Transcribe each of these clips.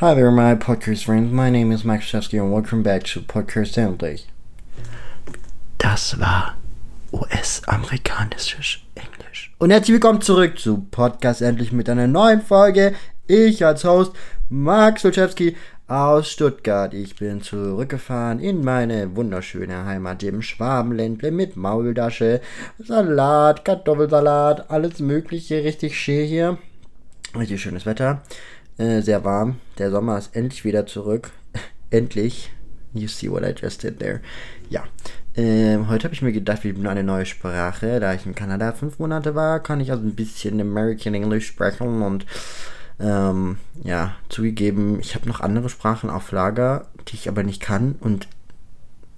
Hi there, my podcast friends. My name is Max Shevsky and welcome back to Podcast Endlich. Das war US-amerikanisches Englisch. Und herzlich willkommen zurück zu Podcast Endlich mit einer neuen Folge. Ich als Host Max Olszewski aus Stuttgart. Ich bin zurückgefahren in meine wunderschöne Heimat, dem Schwabenländle mit Mauldasche, Salat, Kartoffelsalat, alles mögliche, richtig schön hier. Richtig schönes Wetter, äh, sehr warm. Der Sommer ist endlich wieder zurück. endlich. You see what I just did there. Ja. Ähm, heute habe ich mir gedacht, wir üben eine neue Sprache. Da ich in Kanada fünf Monate war, kann ich also ein bisschen American English sprechen und ähm, ja, zugegeben, ich habe noch andere Sprachen auf Lager, die ich aber nicht kann und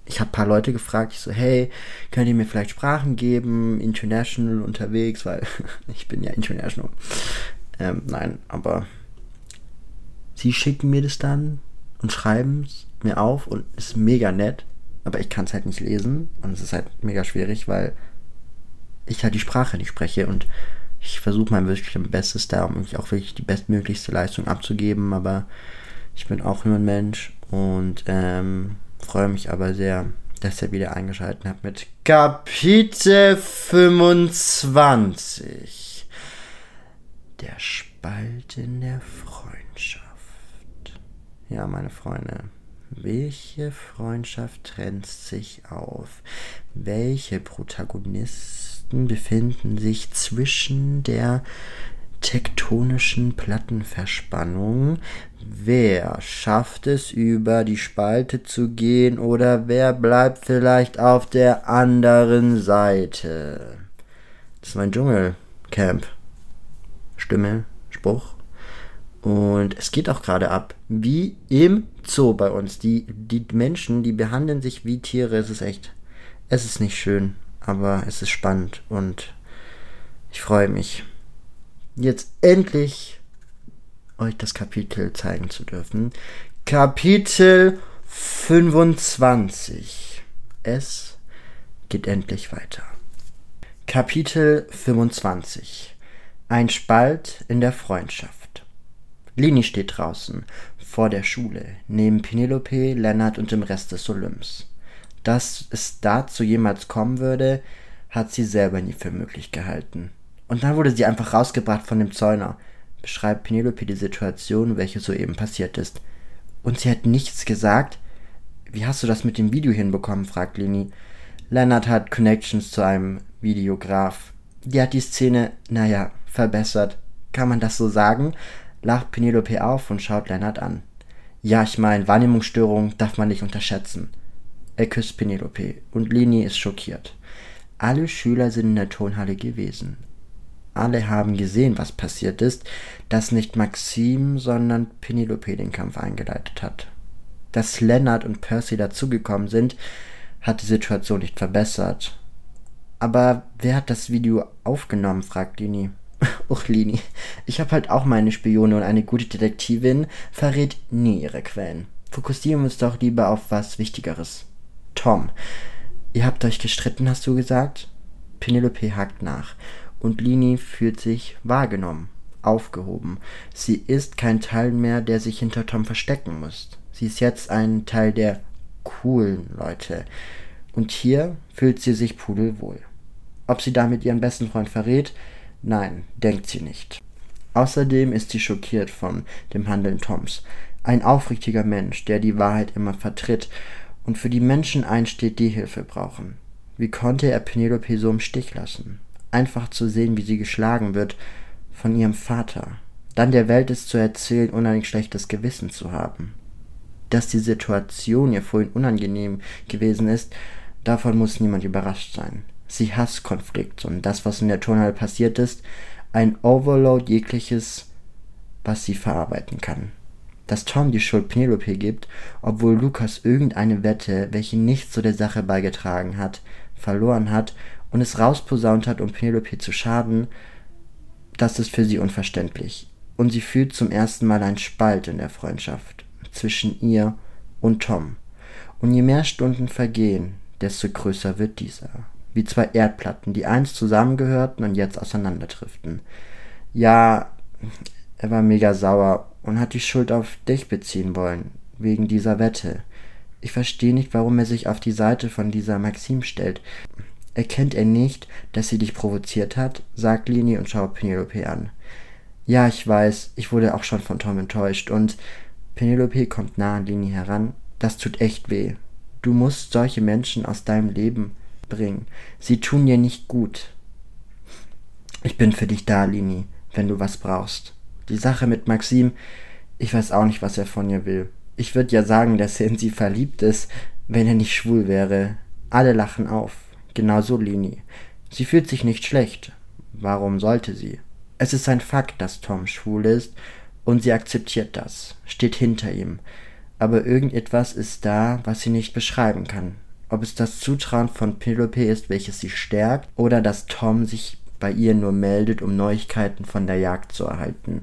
ich habe ein paar Leute gefragt, ich so, hey, könnt ihr mir vielleicht Sprachen geben, international unterwegs, weil ich bin ja international. Ähm, nein, aber sie schicken mir das dann und schreiben es mir auf und ist mega nett, aber ich kann es halt nicht lesen und es ist halt mega schwierig, weil ich halt die Sprache nicht spreche und ich versuche mein wirklich Bestes da, um auch wirklich die bestmöglichste Leistung abzugeben, aber ich bin auch nur ein Mensch und ähm, freue mich aber sehr, dass ihr wieder eingeschaltet habt mit Kapitel 25. Der Spalt in der Freundschaft. Ja, meine Freunde. Welche Freundschaft trennt sich auf? Welche Protagonisten befinden sich zwischen der tektonischen Plattenverspannung? Wer schafft es über die Spalte zu gehen oder wer bleibt vielleicht auf der anderen Seite? Das ist mein Dschungelcamp. Stimme, Spruch. Und es geht auch gerade ab, wie im Zoo bei uns. Die, die Menschen, die behandeln sich wie Tiere. Es ist echt, es ist nicht schön, aber es ist spannend und ich freue mich, jetzt endlich euch das Kapitel zeigen zu dürfen. Kapitel 25. Es geht endlich weiter. Kapitel 25. Ein Spalt in der Freundschaft. Lini steht draußen, vor der Schule, neben Penelope, Lennart und dem Rest des Olymps. Dass es dazu jemals kommen würde, hat sie selber nie für möglich gehalten. Und dann wurde sie einfach rausgebracht von dem Zäuner, beschreibt Penelope die Situation, welche soeben passiert ist. Und sie hat nichts gesagt? Wie hast du das mit dem Video hinbekommen? fragt Lini. Lennart hat Connections zu einem Videograf. Die hat die Szene, naja, verbessert. Kann man das so sagen? Lacht Penelope auf und schaut Lennart an. Ja, ich meine, Wahrnehmungsstörung darf man nicht unterschätzen. Er küsst Penelope und Lini ist schockiert. Alle Schüler sind in der Tonhalle gewesen. Alle haben gesehen, was passiert ist, dass nicht Maxim, sondern Penelope den Kampf eingeleitet hat. Dass Lennart und Percy dazugekommen sind, hat die Situation nicht verbessert. Aber wer hat das Video aufgenommen? fragt Lini. Och, Lini, ich habe halt auch meine Spione und eine gute Detektivin verrät nie ihre Quellen. Fokussieren wir uns doch lieber auf was Wichtigeres. Tom, ihr habt euch gestritten, hast du gesagt? Penelope hakt nach und Lini fühlt sich wahrgenommen, aufgehoben. Sie ist kein Teil mehr, der sich hinter Tom verstecken muss. Sie ist jetzt ein Teil der coolen Leute. Und hier fühlt sie sich pudelwohl. Ob sie damit ihren besten Freund verrät, Nein, denkt sie nicht. Außerdem ist sie schockiert von dem Handeln Toms. Ein aufrichtiger Mensch, der die Wahrheit immer vertritt und für die Menschen einsteht, die Hilfe brauchen. Wie konnte er Penelope so im Stich lassen? Einfach zu sehen, wie sie geschlagen wird von ihrem Vater. Dann der Welt es zu erzählen, ohne ein schlechtes Gewissen zu haben. Dass die Situation ihr vorhin unangenehm gewesen ist, davon muss niemand überrascht sein sie hasst Konflikt und das, was in der Turnhalle passiert ist, ein Overload jegliches, was sie verarbeiten kann. Dass Tom die Schuld Penelope gibt, obwohl Lukas irgendeine Wette, welche nicht zu der Sache beigetragen hat, verloren hat und es rausposaunt hat, um Penelope zu schaden, das ist für sie unverständlich. Und sie fühlt zum ersten Mal einen Spalt in der Freundschaft zwischen ihr und Tom. Und je mehr Stunden vergehen, desto größer wird dieser wie zwei Erdplatten, die einst zusammengehörten und jetzt auseinanderdriften. Ja, er war mega sauer und hat die Schuld auf dich beziehen wollen, wegen dieser Wette. Ich verstehe nicht, warum er sich auf die Seite von dieser Maxim stellt. Erkennt er nicht, dass sie dich provoziert hat? sagt Lini und schaut Penelope an. Ja, ich weiß, ich wurde auch schon von Tom enttäuscht und Penelope kommt nah an Lini heran. Das tut echt weh. Du musst solche Menschen aus deinem Leben bringen. Sie tun dir nicht gut. Ich bin für dich da, Lini, wenn du was brauchst. Die Sache mit Maxim, ich weiß auch nicht, was er von ihr will. Ich würde ja sagen, dass er in sie verliebt ist, wenn er nicht schwul wäre. Alle lachen auf. Genauso Lini. Sie fühlt sich nicht schlecht. Warum sollte sie? Es ist ein Fakt, dass Tom schwul ist, und sie akzeptiert das, steht hinter ihm. Aber irgendetwas ist da, was sie nicht beschreiben kann. Ob es das Zutrauen von Penelope ist, welches sie stärkt, oder dass Tom sich bei ihr nur meldet, um Neuigkeiten von der Jagd zu erhalten.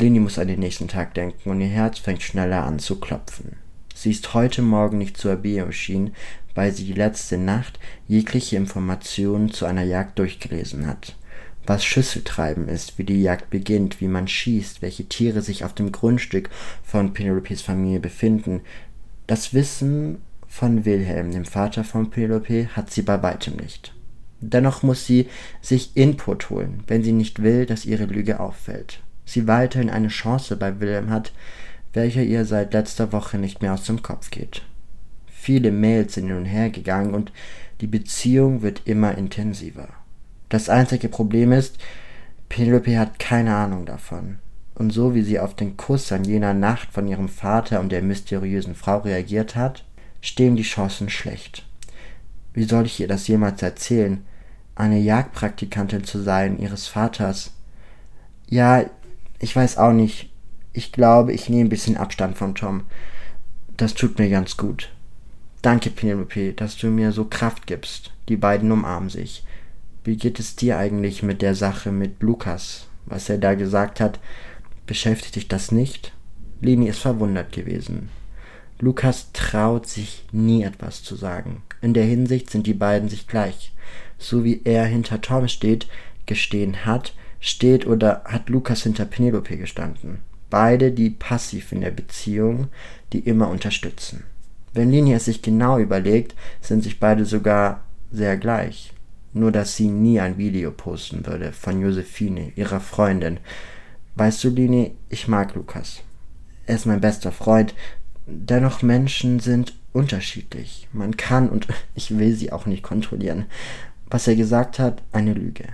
Leni muss an den nächsten Tag denken und ihr Herz fängt schneller an zu klopfen. Sie ist heute Morgen nicht zur Abeo erschienen, weil sie die letzte Nacht jegliche Informationen zu einer Jagd durchgelesen hat. Was Schüsseltreiben ist, wie die Jagd beginnt, wie man schießt, welche Tiere sich auf dem Grundstück von Penelopes Familie befinden. Das Wissen von Wilhelm, dem Vater von Penelope, hat sie bei weitem nicht. Dennoch muss sie sich Input holen, wenn sie nicht will, dass ihre Lüge auffällt. Sie weiterhin eine Chance bei Wilhelm hat, welcher ihr seit letzter Woche nicht mehr aus dem Kopf geht. Viele Mails sind hin und her gegangen und die Beziehung wird immer intensiver. Das einzige Problem ist, Penelope hat keine Ahnung davon. Und so wie sie auf den Kuss an jener Nacht von ihrem Vater und der mysteriösen Frau reagiert hat, stehen die Chancen schlecht. Wie soll ich ihr das jemals erzählen? eine Jagdpraktikantin zu sein, ihres Vaters. Ja, ich weiß auch nicht. Ich glaube, ich nehme ein bisschen Abstand von Tom. Das tut mir ganz gut. Danke, Penelope, dass du mir so Kraft gibst. Die beiden umarmen sich. Wie geht es dir eigentlich mit der Sache mit Lukas? Was er da gesagt hat, beschäftigt dich das nicht? Leni ist verwundert gewesen. Lukas traut sich nie etwas zu sagen. In der Hinsicht sind die beiden sich gleich so wie er hinter Tom steht, gestehen hat, steht oder hat Lukas hinter Penelope gestanden. Beide die passiv in der Beziehung, die immer unterstützen. Wenn Linie es sich genau überlegt, sind sich beide sogar sehr gleich. Nur dass sie nie ein Video posten würde von Josephine, ihrer Freundin. Weißt du, Lini, ich mag Lukas. Er ist mein bester Freund. Dennoch Menschen sind unterschiedlich. Man kann und ich will sie auch nicht kontrollieren. Was er gesagt hat, eine Lüge.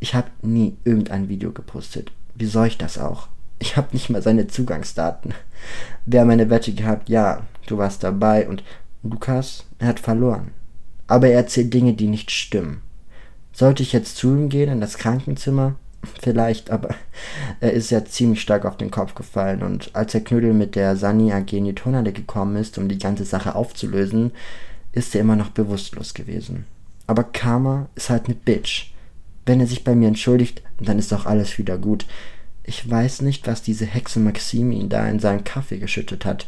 Ich habe nie irgendein Video gepostet. Wie soll ich das auch? Ich habe nicht mal seine Zugangsdaten. Wer meine Wette gehabt, ja, du warst dabei und Lukas, er hat verloren. Aber er erzählt Dinge, die nicht stimmen. Sollte ich jetzt zu ihm gehen in das Krankenzimmer? Vielleicht, aber er ist ja ziemlich stark auf den Kopf gefallen und als der Knödel mit der Sani AG in die Turnhalle gekommen ist, um die ganze Sache aufzulösen, ist er immer noch bewusstlos gewesen. Aber Karma ist halt ne Bitch. Wenn er sich bei mir entschuldigt, dann ist auch alles wieder gut. Ich weiß nicht, was diese Hexe Maxime ihn da in seinen Kaffee geschüttet hat.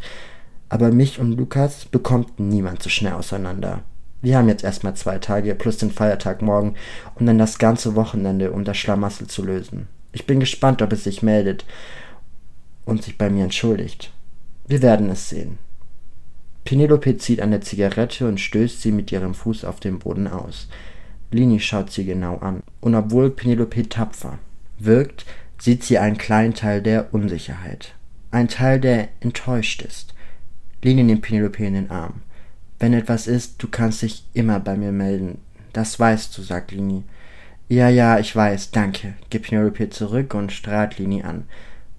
Aber mich und Lukas bekommt niemand so schnell auseinander. Wir haben jetzt erstmal zwei Tage plus den Feiertag morgen und dann das ganze Wochenende, um das Schlamassel zu lösen. Ich bin gespannt, ob es sich meldet und sich bei mir entschuldigt. Wir werden es sehen. Penelope zieht eine Zigarette und stößt sie mit ihrem Fuß auf den Boden aus. Lini schaut sie genau an. Und obwohl Penelope tapfer wirkt, sieht sie einen kleinen Teil der Unsicherheit. Ein Teil, der enttäuscht ist. Lini nimmt Penelope in den Arm. Wenn etwas ist, du kannst dich immer bei mir melden. Das weißt du, sagt Lini. Ja, ja, ich weiß, danke, gibt Penelope zurück und strahlt Lini an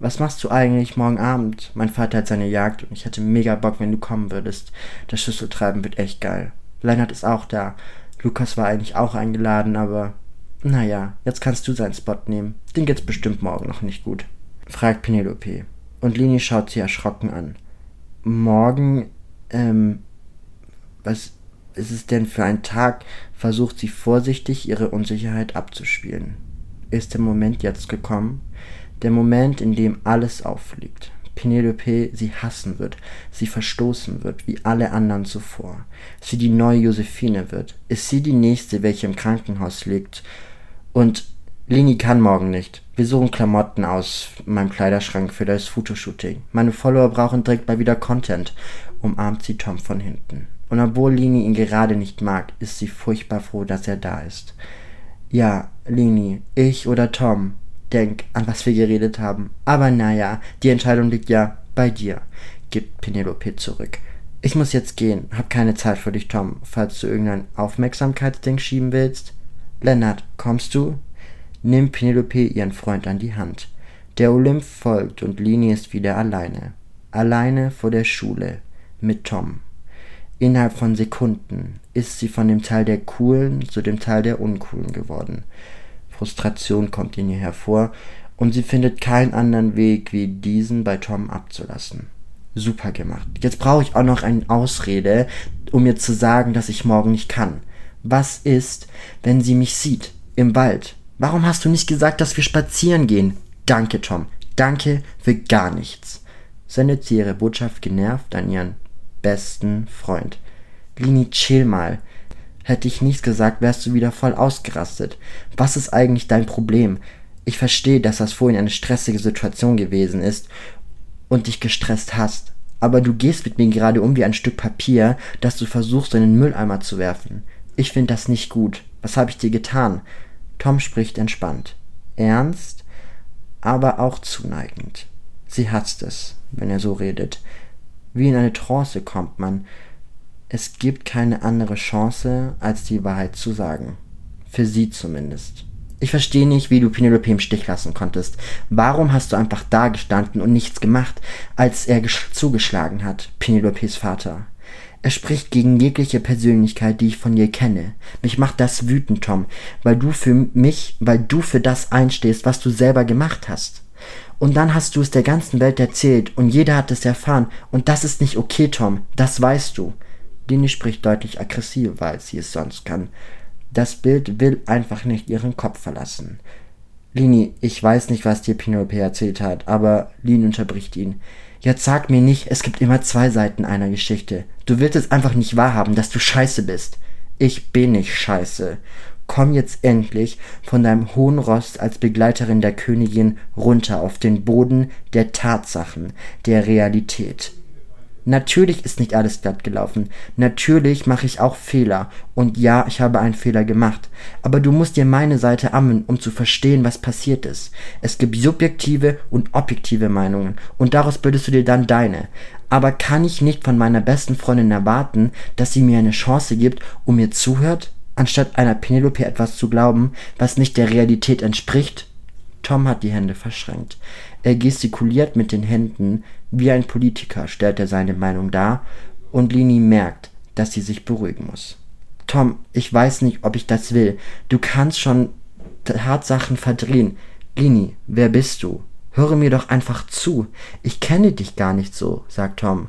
was machst du eigentlich morgen Abend? Mein Vater hat seine Jagd und ich hätte mega Bock, wenn du kommen würdest. Das Schlüsseltreiben wird echt geil. Leinert ist auch da. Lukas war eigentlich auch eingeladen, aber naja, jetzt kannst du seinen Spot nehmen. Den geht's bestimmt morgen noch nicht gut. Fragt Penelope. Und Lini schaut sie erschrocken an. Morgen, ähm, was ist es denn für ein Tag? Versucht sie vorsichtig ihre Unsicherheit abzuspielen. Ist der Moment jetzt gekommen? Der Moment, in dem alles auffliegt. Penelope sie hassen wird, sie verstoßen wird, wie alle anderen zuvor. Sie die neue Josephine wird. Ist sie die nächste, welche im Krankenhaus liegt? Und Lini kann morgen nicht. Wir suchen Klamotten aus meinem Kleiderschrank für das Fotoshooting. Meine Follower brauchen direkt mal wieder Content, umarmt sie Tom von hinten. Und obwohl Lini ihn gerade nicht mag, ist sie furchtbar froh, dass er da ist. Ja, Lini, ich oder Tom, denk an was wir geredet haben. Aber naja, die Entscheidung liegt ja bei dir, gibt Penelope zurück. Ich muss jetzt gehen, hab keine Zeit für dich, Tom, falls du irgendein Aufmerksamkeitsding schieben willst. Lennart, kommst du? Nimmt Penelope ihren Freund an die Hand. Der Olymp folgt und Lini ist wieder alleine. Alleine vor der Schule. Mit Tom. Innerhalb von Sekunden ist sie von dem Teil der Coolen zu dem Teil der Uncoolen geworden. Frustration kommt in ihr hervor und sie findet keinen anderen Weg, wie diesen bei Tom abzulassen. Super gemacht. Jetzt brauche ich auch noch eine Ausrede, um mir zu sagen, dass ich morgen nicht kann. Was ist, wenn sie mich sieht? Im Wald. Warum hast du nicht gesagt, dass wir spazieren gehen? Danke, Tom. Danke für gar nichts. Sendet sie ihre Botschaft genervt an ihren besten Freund. Lini, chill mal. Hätte ich nichts gesagt, wärst du wieder voll ausgerastet. Was ist eigentlich dein Problem? Ich verstehe, dass das vorhin eine stressige Situation gewesen ist und dich gestresst hast. Aber du gehst mit mir gerade um wie ein Stück Papier, das du versuchst in den Mülleimer zu werfen. Ich finde das nicht gut. Was habe ich dir getan? Tom spricht entspannt. Ernst, aber auch zuneigend. Sie hasst es, wenn er so redet. Wie in eine Trance kommt man, es gibt keine andere Chance, als die Wahrheit zu sagen. Für sie zumindest. Ich verstehe nicht, wie du Penelope im Stich lassen konntest. Warum hast du einfach da gestanden und nichts gemacht, als er zugeschlagen hat, Penelopes Vater? Er spricht gegen jegliche Persönlichkeit, die ich von dir kenne. Mich macht das wütend, Tom, weil du für mich, weil du für das einstehst, was du selber gemacht hast. Und dann hast du es der ganzen Welt erzählt und jeder hat es erfahren und das ist nicht okay, Tom, das weißt du. Dini spricht deutlich aggressiver, als sie es sonst kann. Das Bild will einfach nicht ihren Kopf verlassen. Lini, ich weiß nicht, was dir Penelope erzählt hat, aber Lini unterbricht ihn. Jetzt sag mir nicht, es gibt immer zwei Seiten einer Geschichte. Du willst es einfach nicht wahrhaben, dass du scheiße bist. Ich bin nicht scheiße. Komm jetzt endlich von deinem hohen Rost als Begleiterin der Königin runter auf den Boden der Tatsachen, der Realität. Natürlich ist nicht alles glatt gelaufen. Natürlich mache ich auch Fehler. Und ja, ich habe einen Fehler gemacht. Aber du musst dir meine Seite ammen, um zu verstehen, was passiert ist. Es gibt subjektive und objektive Meinungen. Und daraus bildest du dir dann deine. Aber kann ich nicht von meiner besten Freundin erwarten, dass sie mir eine Chance gibt und mir zuhört, anstatt einer Penelope etwas zu glauben, was nicht der Realität entspricht? Tom hat die Hände verschränkt. Er gestikuliert mit den Händen, wie ein Politiker stellt er seine Meinung dar, und Lini merkt, dass sie sich beruhigen muss. Tom, ich weiß nicht, ob ich das will. Du kannst schon Tatsachen verdrehen. Lini, wer bist du? Höre mir doch einfach zu. Ich kenne dich gar nicht so, sagt Tom.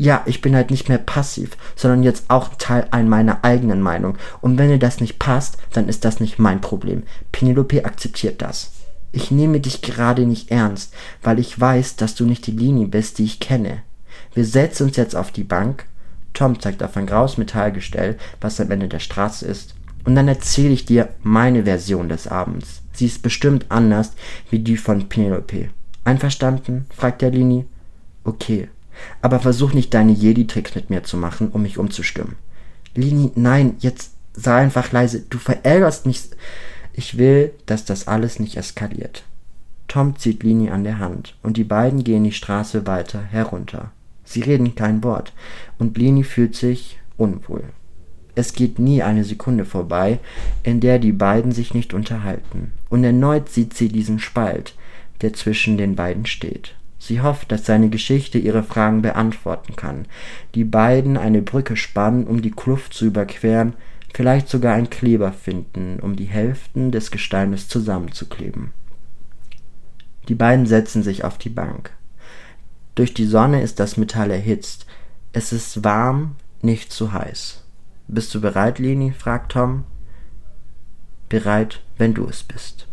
Ja, ich bin halt nicht mehr passiv, sondern jetzt auch Teil ein meiner eigenen Meinung. Und wenn dir das nicht passt, dann ist das nicht mein Problem. Penelope akzeptiert das. Ich nehme dich gerade nicht ernst, weil ich weiß, dass du nicht die Linie bist, die ich kenne. Wir setzen uns jetzt auf die Bank. Tom zeigt auf ein graues Metallgestell, was am Ende der Straße ist. Und dann erzähle ich dir meine Version des Abends. Sie ist bestimmt anders wie die von Penelope. Einverstanden? fragt der Lini. Okay. Aber versuch nicht deine Jedi-Tricks mit mir zu machen, um mich umzustimmen. Lini, nein, jetzt sei einfach leise. Du verärgerst mich. Ich will, dass das alles nicht eskaliert. Tom zieht Lini an der Hand und die beiden gehen die Straße weiter herunter. Sie reden kein Wort und Lini fühlt sich unwohl. Es geht nie eine Sekunde vorbei, in der die beiden sich nicht unterhalten, und erneut sieht sie diesen Spalt, der zwischen den beiden steht. Sie hofft, dass seine Geschichte ihre Fragen beantworten kann, die beiden eine Brücke spannen, um die Kluft zu überqueren, vielleicht sogar einen Kleber finden, um die Hälften des Gesteines zusammenzukleben. Die beiden setzen sich auf die Bank. Durch die Sonne ist das Metall erhitzt. Es ist warm, nicht zu heiß. Bist du bereit, Lini? fragt Tom. Bereit, wenn du es bist.